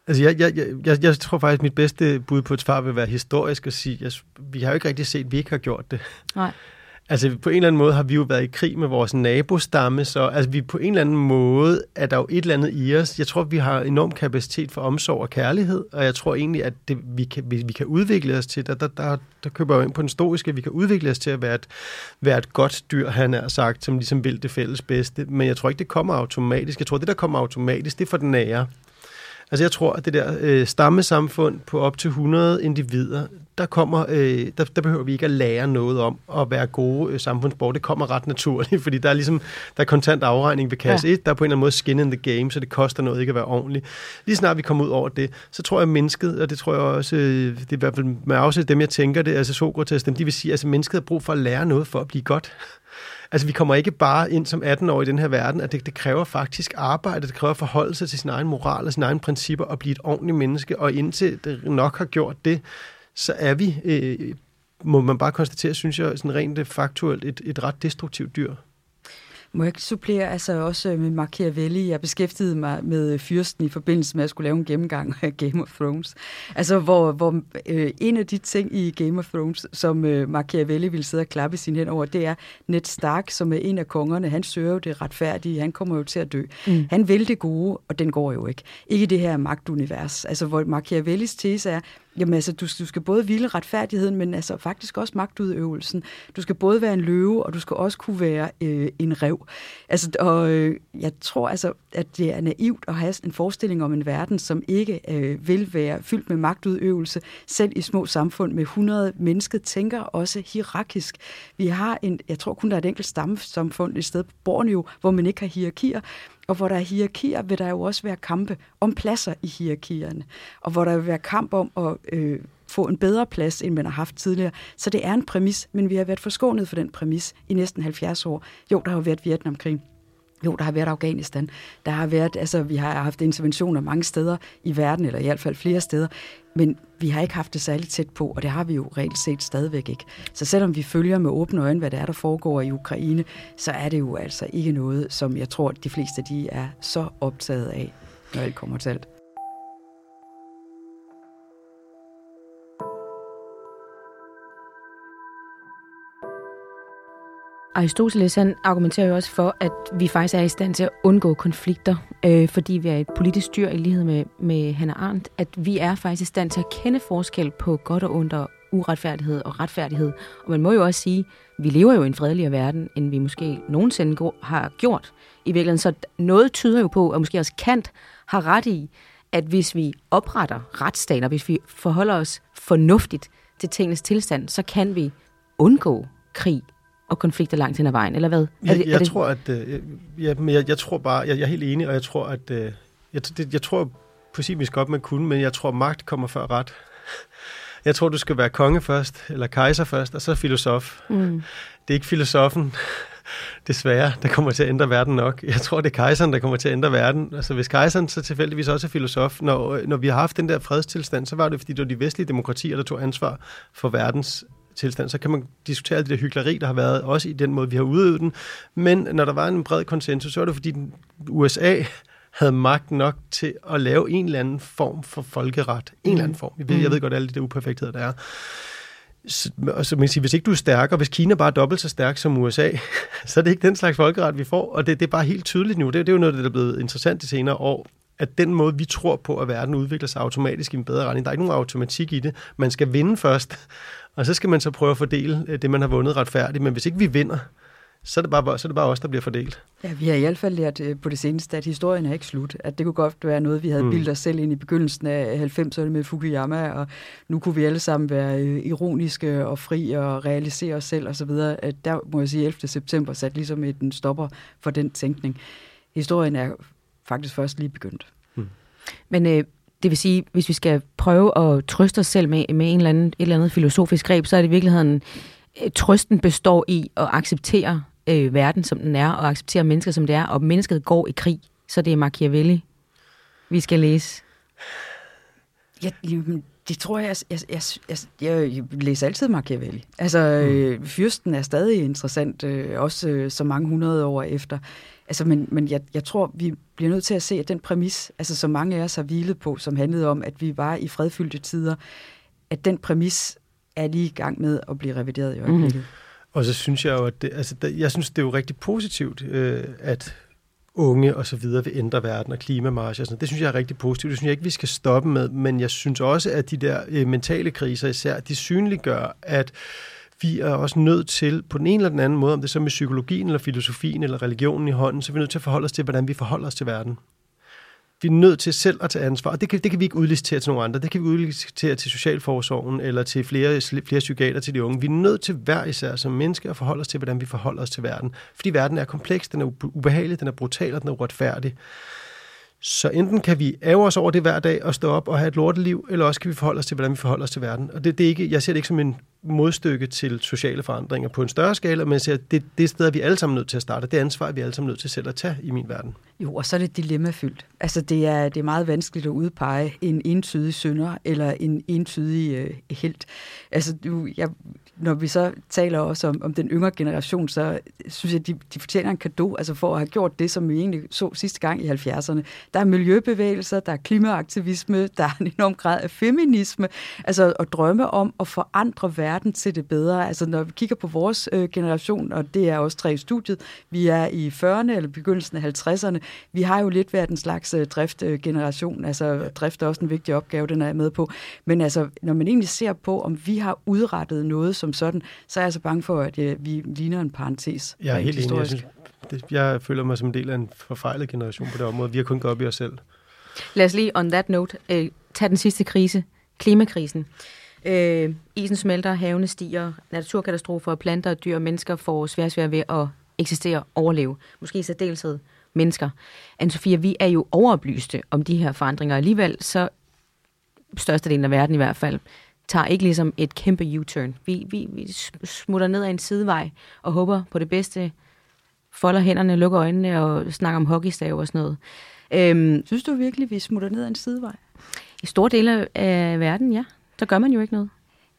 Altså, jeg, jeg, jeg, jeg tror faktisk, at mit bedste bud på et svar vil være historisk at sige, at vi har jo ikke rigtig set, at vi ikke har gjort det. Nej. Altså, på en eller anden måde har vi jo været i krig med vores nabostamme, så altså, vi på en eller anden måde er der jo et eller andet i os. Jeg tror, vi har enorm kapacitet for omsorg og kærlighed, og jeg tror egentlig, at det, vi, kan, vi, vi kan udvikle os til, der, der, der, der køber jeg jo ind på den historiske, vi kan udvikle os til at være et, være et godt dyr, han er sagt, som ligesom vil det fælles bedste. Men jeg tror ikke, det kommer automatisk. Jeg tror, det, der kommer automatisk, det er for den nære. Altså jeg tror, at det der øh, stammesamfund på op til 100 individer, der, kommer, øh, der, der behøver vi ikke at lære noget om at være gode øh, samfundsborgere. Det kommer ret naturligt, fordi der er ligesom der er kontant afregning ved kasse ja. 1. Der er på en eller anden måde skin in the game, så det koster noget ikke at være ordentlig. Lige snart vi kommer ud over det, så tror jeg, at mennesket, og det tror jeg også, øh, det er i hvert fald med afsæt dem, jeg tænker det, altså Sokrates, dem, de vil sige, at altså, mennesket har brug for at lære noget for at blive godt. Altså, vi kommer ikke bare ind som 18 år i den her verden, at det, det kræver faktisk arbejde, det kræver forholdelse til sin egen moral og sine egne principper og blive et ordentligt menneske, og indtil det nok har gjort det, så er vi, øh, må man bare konstatere, synes jeg, sådan rent øh, faktuelt et, et ret destruktivt dyr. Må jeg ikke supplere altså også med Machiavelli? Jeg beskæftigede mig med fyrsten i forbindelse med at skulle lave en gennemgang af Game of Thrones. Altså, hvor, hvor øh, en af de ting i Game of Thrones, som øh, Machiavelli ville sidde og klappe sin hen over, det er Ned Stark, som er en af kongerne. Han søger jo det retfærdige. Han kommer jo til at dø. Mm. Han vil det gode, og den går jo ikke. Ikke det her magtunivers. Altså, hvor Machiavellis tese er, Jamen altså, du, du skal både ville retfærdigheden, men altså faktisk også magtudøvelsen. Du skal både være en løve, og du skal også kunne være øh, en rev. Altså, og øh, jeg tror altså, at det er naivt at have en forestilling om en verden, som ikke øh, vil være fyldt med magtudøvelse. Selv i små samfund med 100 mennesker tænker også hierarkisk. Vi har en, jeg tror kun der er et enkelt stammesamfund et sted på Borneo, hvor man ikke har hierarkier. Og hvor der er hierarkier, vil der jo også være kampe om pladser i hierarkierne. Og hvor der vil være kamp om at øh, få en bedre plads, end man har haft tidligere. Så det er en præmis, men vi har været forskånet for den præmis i næsten 70 år. Jo, der har jo været Vietnamkrig. Jo, der har været Afghanistan. Der har været, altså, vi har haft interventioner mange steder i verden, eller i hvert fald flere steder, men vi har ikke haft det særligt tæt på, og det har vi jo reelt set stadigvæk ikke. Så selvom vi følger med åbne øjne, hvad der er, der foregår i Ukraine, så er det jo altså ikke noget, som jeg tror, de fleste af de er så optaget af, når alt kommer til alt. Aristoteles han argumenterer jo også for, at vi faktisk er i stand til at undgå konflikter, øh, fordi vi er et politisk dyr i lighed med, med Hannah Arendt, at vi er faktisk i stand til at kende forskel på godt og ondt og uretfærdighed og retfærdighed. Og man må jo også sige, at vi lever jo i en fredeligere verden, end vi måske nogensinde har gjort. I virkeligheden, så noget tyder jo på, at måske også Kant har ret i, at hvis vi opretter retsstater, hvis vi forholder os fornuftigt til tingens tilstand, så kan vi undgå krig og konflikter langt hen ad vejen, eller hvad? Jeg, er det, jeg er det... tror, at øh, jeg, jeg, jeg tror bare, jeg, jeg er helt enig, og jeg tror, at øh, jeg, det, jeg tror præcis, vi skal op med kunne, men jeg tror, magt kommer før ret. Jeg tror, du skal være konge først, eller kejser først, og så filosof. Mm. Det er ikke filosofen, desværre, der kommer til at ændre verden nok. Jeg tror, det er kejseren, der kommer til at ændre verden. Altså, hvis kejseren så tilfældigvis også er filosof, når, når vi har haft den der fredstilstand, så var det, fordi det var de vestlige demokratier, der tog ansvar for verdens tilstand, så kan man diskutere alt det der hyggeleri, der har været, også i den måde, vi har udøvet den. Men når der var en bred konsensus, så var det fordi den, USA havde magt nok til at lave en eller anden form for folkeret. En eller anden mm. form. Jeg ved, jeg ved godt, alle de der uperfektheder, der er. Så, og så man sige, hvis ikke du er stærkere, hvis Kina bare er dobbelt så stærk som USA, så er det ikke den slags folkeret, vi får. Og det, det er bare helt tydeligt nu. Det, det er jo noget, der er blevet interessant de senere år, at den måde, vi tror på, at verden udvikler sig automatisk i en bedre retning, der er ikke nogen automatik i det. Man skal vinde først, og så skal man så prøve at fordele øh, det, man har vundet retfærdigt. Men hvis ikke vi vinder, så er det bare, så er det bare os, der bliver fordelt. Ja, vi har i hvert fald lært øh, på det seneste, at historien er ikke slut. At det kunne godt være noget, vi havde mm. bildet os selv ind i begyndelsen af 90'erne med Fukuyama, og nu kunne vi alle sammen være øh, ironiske og fri og realisere os selv osv. Der må jeg sige, at 11. september sat ligesom et en stopper for den tænkning. Historien er faktisk først lige begyndt. Mm. Men øh, det vil sige, hvis vi skal prøve at trøste os selv med, med en eller anden, et eller andet filosofisk greb, så er det i virkeligheden, øh, trøsten består i at acceptere øh, verden, som den er, og acceptere mennesker, som det er, og mennesket går i krig. Så det er Machiavelli, vi skal læse. Ja, det tror jeg, jeg, jeg, jeg, jeg, jeg læser altid Machiavelli. Altså, mm. øh, fyrsten er stadig interessant, øh, også øh, så mange hundrede år efter. Altså, men, men jeg, jeg tror, vi bliver nødt til at se, at den præmis, altså som mange af os har hvilet på, som handlede om, at vi var i fredfyldte tider, at den præmis er lige i gang med at blive revideret i mhm. øjeblikket. Mm. Og så synes jeg jo, at det, altså, jeg synes, det er jo rigtig positivt, øh, at unge og så videre vil ændre verden og klimamarsch og sådan Det synes jeg er rigtig positivt. Det synes jeg ikke, vi skal stoppe med, men jeg synes også, at de der øh, mentale kriser især, de synliggør, at vi er også nødt til, på den ene eller den anden måde, om det er så med psykologien eller filosofien eller religionen i hånden, så er vi nødt til at forholde os til, hvordan vi forholder os til verden. Vi er nødt til selv at tage ansvar, og det kan, det kan vi ikke udlicitere til nogen andre. Det kan vi udlicitere til Socialforsorgen eller til flere, flere psykiater til de unge. Vi er nødt til hver især som mennesker at forholde os til, hvordan vi forholder os til verden. Fordi verden er kompleks, den er ubehagelig, den er brutal og den er uretfærdig. Så enten kan vi ære os over det hver dag og stå op og have et lorteliv, eller også kan vi forholde os til, hvordan vi forholder os til verden. Og det, det er ikke, jeg ser det ikke som en modstykke til sociale forandringer på en større skala, men siger, det, det sted, vi alle sammen nødt til at starte. Det ansvar, vi alle sammen nødt til selv at tage i min verden. Jo, og så er det dilemmafyldt. Altså, det er, det er meget vanskeligt at udpege en entydig synder eller en entydig øh, held. Altså, du, jeg, når vi så taler også om, om den yngre generation, så synes jeg, de, de fortjener en gave altså for at have gjort det, som vi egentlig så sidste gang i 70'erne. Der er miljøbevægelser, der er klimaaktivisme, der er en enorm grad af feminisme, altså at drømme om at forandre verden til det bedre. Altså når vi kigger på vores øh, generation, og det er også tre i studiet, vi er i 40'erne eller begyndelsen af 50'erne, vi har jo lidt været en slags øh, driftgeneration, altså drift er også en vigtig opgave, den er jeg med på. Men altså, når man egentlig ser på, om vi har udrettet noget som sådan, så er jeg altså bange for, at ja, vi ligner en parentes. Jeg er helt enig. Jeg, synes, det, jeg føler mig som en del af en forfejlet generation på det område. Vi har kun gået op i os selv. Lad os lige on that note øh, tage den sidste krise, klimakrisen. Øh, isen smelter, havene stiger, naturkatastrofer, planter, dyr og mennesker får svært svært ved at eksistere og overleve. Måske i særdeleshed mennesker. Anne-Sophia, vi er jo overoplyste om de her forandringer. Alligevel så størstedelen af verden i hvert fald, tager ikke ligesom et kæmpe U-turn. Vi, vi, vi smutter ned ad en sidevej og håber på det bedste, folder hænderne, lukker øjnene og snakker om hockeystav og sådan noget. Øhm, Synes du virkelig, vi smutter ned ad en sidevej? I store dele af verden, ja. Så gør man jo ikke noget.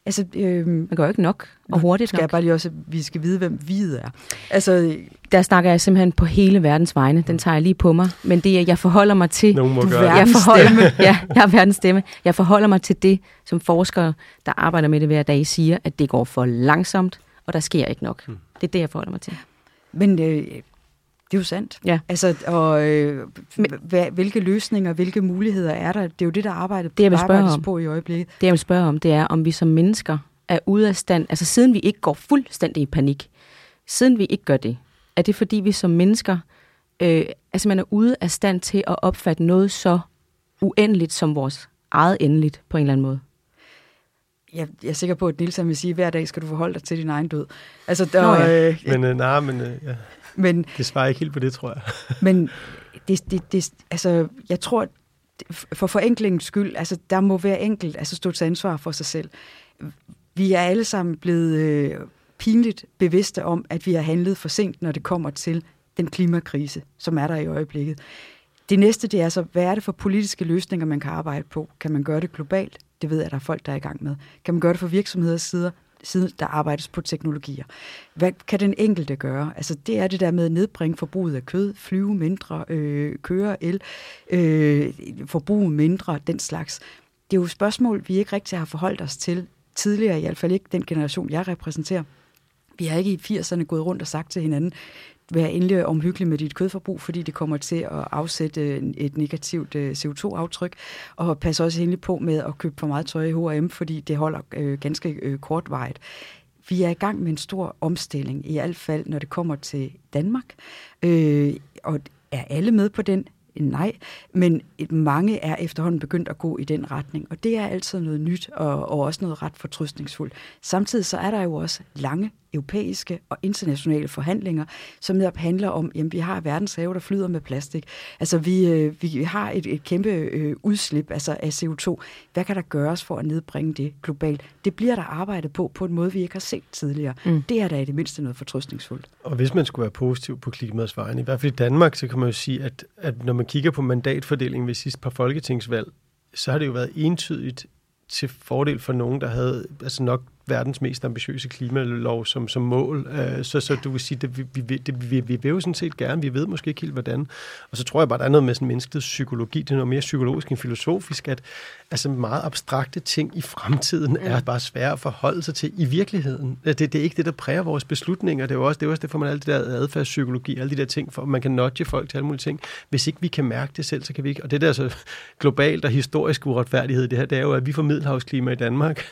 Altså, øh, man gør ikke nok og hurtigt skal nok. jeg bare lige også, at vi skal vide, hvem vi er. Altså, der snakker jeg simpelthen på hele verdens vegne. Den tager jeg lige på mig. Men det er, jeg forholder mig til... Nogen må gøre jeg forholder, stemme. ja, jeg er verdens stemme. Jeg forholder mig til det, som forskere, der arbejder med det hver dag, siger, at det går for langsomt, og der sker ikke nok. Hmm. Det er det, jeg forholder mig til. Men øh, det er jo sandt. Ja. Altså, og øh, hvad, hvilke løsninger, hvilke muligheder er der? Det er jo det, der arbejdet, det, jeg vil spørge om, på i øjeblikket. Det, jeg vil spørge om, det er, om vi som mennesker er ude af stand, altså siden vi ikke går fuldstændig i panik, siden vi ikke gør det, er det fordi vi som mennesker øh, altså man er ude af stand til at opfatte noget så uendeligt som vores eget endeligt på en eller anden måde? jeg, jeg er sikker på, at Nils vil sige, at hver dag skal du forholde dig til din egen død. Altså, der, Nå, ja. øh, men øh, nej, men, øh, ja. Men det svarer ikke helt på det, tror jeg. men det, det, det, altså, jeg tror, for forenklingens skyld, altså, der må være enkelt altså, stå til ansvar for sig selv. Vi er alle sammen blevet øh, pinligt bevidste om, at vi har handlet for sent, når det kommer til den klimakrise, som er der i øjeblikket. Det næste, det er så, hvad er det for politiske løsninger, man kan arbejde på? Kan man gøre det globalt? Det ved jeg, at der er folk, der er i gang med. Kan man gøre det for virksomheders sider? Siden der arbejdes på teknologier. Hvad kan den enkelte gøre? Altså det er det der med at nedbringe forbruget af kød, flyve mindre, øh, køre el, øh, forbruge mindre, den slags. Det er jo spørgsmål, vi ikke rigtig har forholdt os til tidligere, i hvert fald ikke den generation, jeg repræsenterer. Vi har ikke i 80'erne gået rundt og sagt til hinanden, vær endelig omhyggelig med dit kødforbrug, fordi det kommer til at afsætte et negativt øh, CO2-aftryk. Og pas også endelig på med at købe for meget tøj i H&M, fordi det holder øh, ganske øh. Vi er i gang med en stor omstilling, i hvert fald når det kommer til Danmark. Øh, og er alle med på den? Nej, men mange er efterhånden begyndt at gå i den retning, og det er altid noget nyt og, og også noget ret fortrystningsfuldt. Samtidig så er der jo også lange europæiske og internationale forhandlinger, som netop handler om, at vi har verdens have, der flyder med plastik. Altså vi, øh, vi har et, et kæmpe øh, udslip altså af CO2. Hvad kan der gøres for at nedbringe det globalt? Det bliver der arbejdet på på en måde, vi ikke har set tidligere. Mm. Det er da i det mindste noget fortrøstningsfuldt. Og hvis man skulle være positiv på klimaets vejen, i hvert fald i Danmark, så kan man jo sige, at, at når man kigger på mandatfordelingen ved sidste par folketingsvalg, så har det jo været entydigt til fordel for nogen, der havde altså nok verdens mest ambitiøse klimalov som, som mål. Uh, så, så du vil sige, at vi, vi, det, vi, vi vil jo sådan set gerne, vi ved måske ikke helt hvordan. Og så tror jeg bare, der er noget med sådan menneskets psykologi, det er noget mere psykologisk end filosofisk, at altså meget abstrakte ting i fremtiden er bare svære at forholde sig til i virkeligheden. Det, det er ikke det, der præger vores beslutninger. Det er jo også det, er også det for man alt det der adfærdspsykologi, alle de der ting, for man kan nudge folk til alle mulige ting. Hvis ikke vi kan mærke det selv, så kan vi ikke. Og det der så globalt og historisk uretfærdighed, det her, det er jo, at vi får middelhavsklima i Danmark,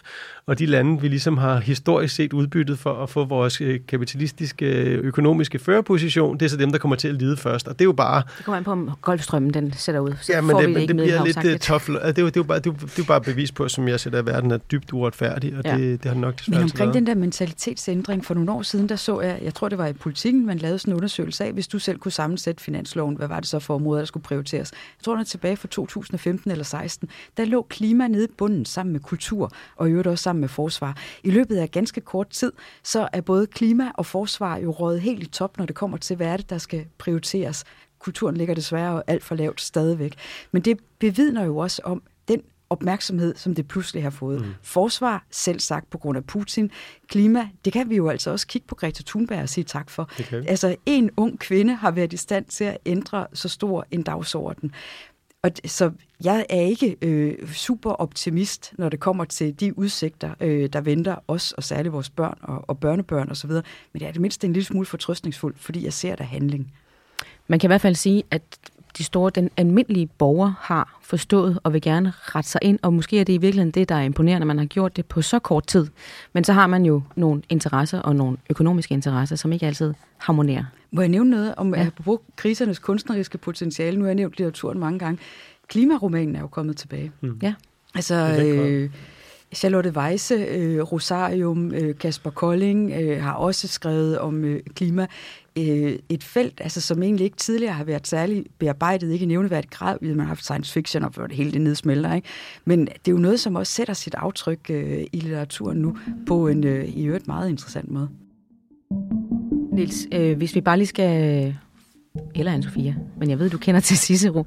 og de lande, vi ligesom har historisk set udbyttet for at få vores øh, kapitalistiske øh, økonomiske førerposition, det er så dem, der kommer til at lide først. Og det er jo bare... Det kommer an på, om golfstrømmen den sætter ud. Så ja, men det, men det bliver lidt uh, tough. Det er, jo, det, er jo bare, det, er jo, det er bare bevis på, som jeg sætter, at verden er dybt uretfærdig, og ja. det, det har nok desværre Men omkring den der mentalitetsændring, for nogle år siden, der så jeg, jeg tror det var i politikken, man lavede sådan en undersøgelse af, hvis du selv kunne sammensætte finansloven, hvad var det så for områder, der skulle prioriteres? Jeg tror, det er tilbage fra 2015 eller 16, der lå klima nede i bunden sammen med kultur, og i øvrigt også sammen med forsvar. I løbet af ganske kort tid, så er både klima og forsvar jo rådet helt i top, når det kommer til, hvad er det, der skal prioriteres. Kulturen ligger desværre alt for lavt stadigvæk. Men det bevidner jo også om den opmærksomhed, som det pludselig har fået. Mm. Forsvar, selv sagt på grund af Putin. Klima, det kan vi jo altså også kigge på Greta Thunberg og sige tak for. Altså, en ung kvinde har været i stand til at ændre så stor en dagsorden. Og så jeg er ikke øh, super optimist, når det kommer til de udsigter, øh, der venter os, og særligt vores børn og, og børnebørn osv., men det er det mindste en lille smule fortrøstningsfuldt, fordi jeg ser der handling. Man kan i hvert fald sige, at de store, den almindelige borger har forstået og vil gerne rette sig ind, og måske er det i virkeligheden det, der er imponerende, man har gjort det på så kort tid. Men så har man jo nogle interesser og nogle økonomiske interesser, som ikke altid harmonerer. Må jeg nævne noget om, ja. at bruge krisernes kunstneriske potentiale? Nu har jeg nævnt litteraturen mange gange. Klimaromanen er jo kommet tilbage. Mm. Ja. Altså, øh, Charlotte Weisse, øh, Rosarium, øh, Kasper Kolding øh, har også skrevet om øh, klima. Øh, et felt, altså, som egentlig ikke tidligere har været særlig bearbejdet, ikke i nævneværdig grad, man har haft science fiction, og hvor det hele det nedsmelter. Ikke? Men det er jo noget, som også sætter sit aftryk øh, i litteraturen nu, på en øh, i øvrigt meget interessant måde. Niels, øh, hvis vi bare lige skal... Eller Anne-Sophia, men jeg ved, du kender til Cicero.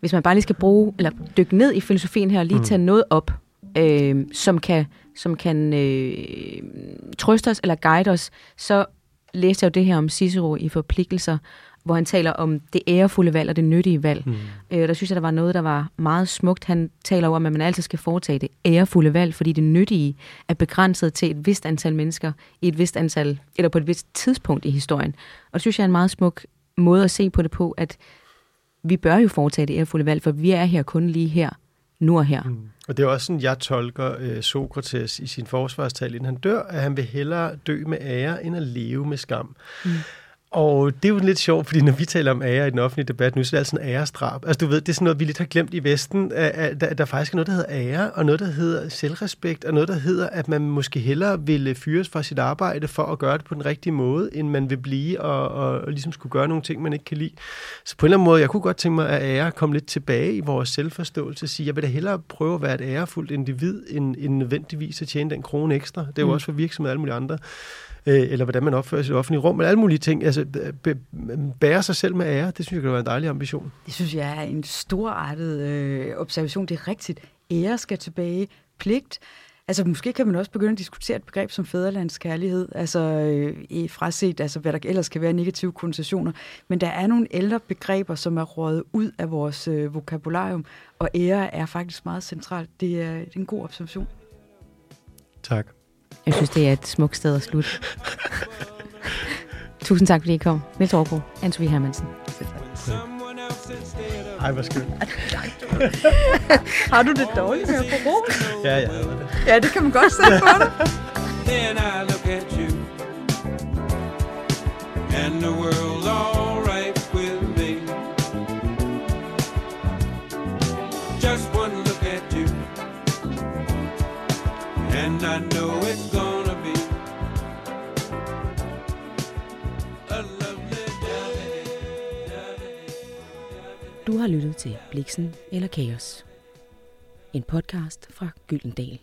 Hvis man bare lige skal bruge, eller dykke ned i filosofien her, og lige mm. tage noget op, øh, som kan, som kan øh, trøste os eller guide os, så læste jeg jo det her om Cicero i forpligtelser, hvor han taler om det ærefulde valg og det nyttige valg. Mm. Øh, der synes jeg, der var noget, der var meget smukt. Han taler om, at man altid skal foretage det ærefulde valg, fordi det nyttige er begrænset til et vist antal mennesker i et vist antal, eller på et vist tidspunkt i historien. Og det synes jeg er en meget smuk måde at se på det på, at vi bør jo foretage det ærefulde valg, for vi er her kun lige her, nu og her. Mm. Og det er også sådan, jeg tolker øh, Sokrates i sin forsvarstal, inden han dør, at han vil hellere dø med ære, end at leve med skam. Mm. Og det er jo lidt sjovt, fordi når vi taler om ære i den offentlige debat nu, så er det altså en ærestrap. Altså du ved, det er sådan noget, vi lidt har glemt i Vesten, at, der, der faktisk er noget, der hedder ære, og noget, der hedder selvrespekt, og noget, der hedder, at man måske hellere vil fyres fra sit arbejde for at gøre det på den rigtige måde, end man vil blive og, og, og ligesom skulle gøre nogle ting, man ikke kan lide. Så på en eller anden måde, jeg kunne godt tænke mig, at ære kom lidt tilbage i vores selvforståelse, sige, jeg vil da hellere prøve at være et ærefuldt individ, end, end nødvendigvis at tjene den krone ekstra. Det er jo mm. også for virksomheder og alle mulige andre øh, eller hvordan man opfører sig i det offentlige rum, men alle mulige ting. Altså, bære sig selv med ære, det synes jeg kan være en dejlig ambition. Det synes jeg er en storartet øh, observation. Det er rigtigt. Ære skal tilbage. Pligt. Altså måske kan man også begynde at diskutere et begreb som fædrelandskærlighed, altså øh, i fraset, altså hvad der ellers kan være negative konnotationer. Men der er nogle ældre begreber, som er rådet ud af vores øh, vokabularium, og ære er faktisk meget centralt. Det er, det er en god observation. Tak. Jeg synes, det er et smukt sted at slutte. Tusind tak, fordi I kom. Niels Aargaard, Anne-Sophie Hermansen. Ej, hvor skønt. Har du det dårligt med at få ro? Ja, ja, det. Ja, det kan man godt se på dig. Then I look at you And the world all And I know it's gonna be a lovely day. Du har lyttet til Bliksen eller Kaos. En podcast fra Gyldendal.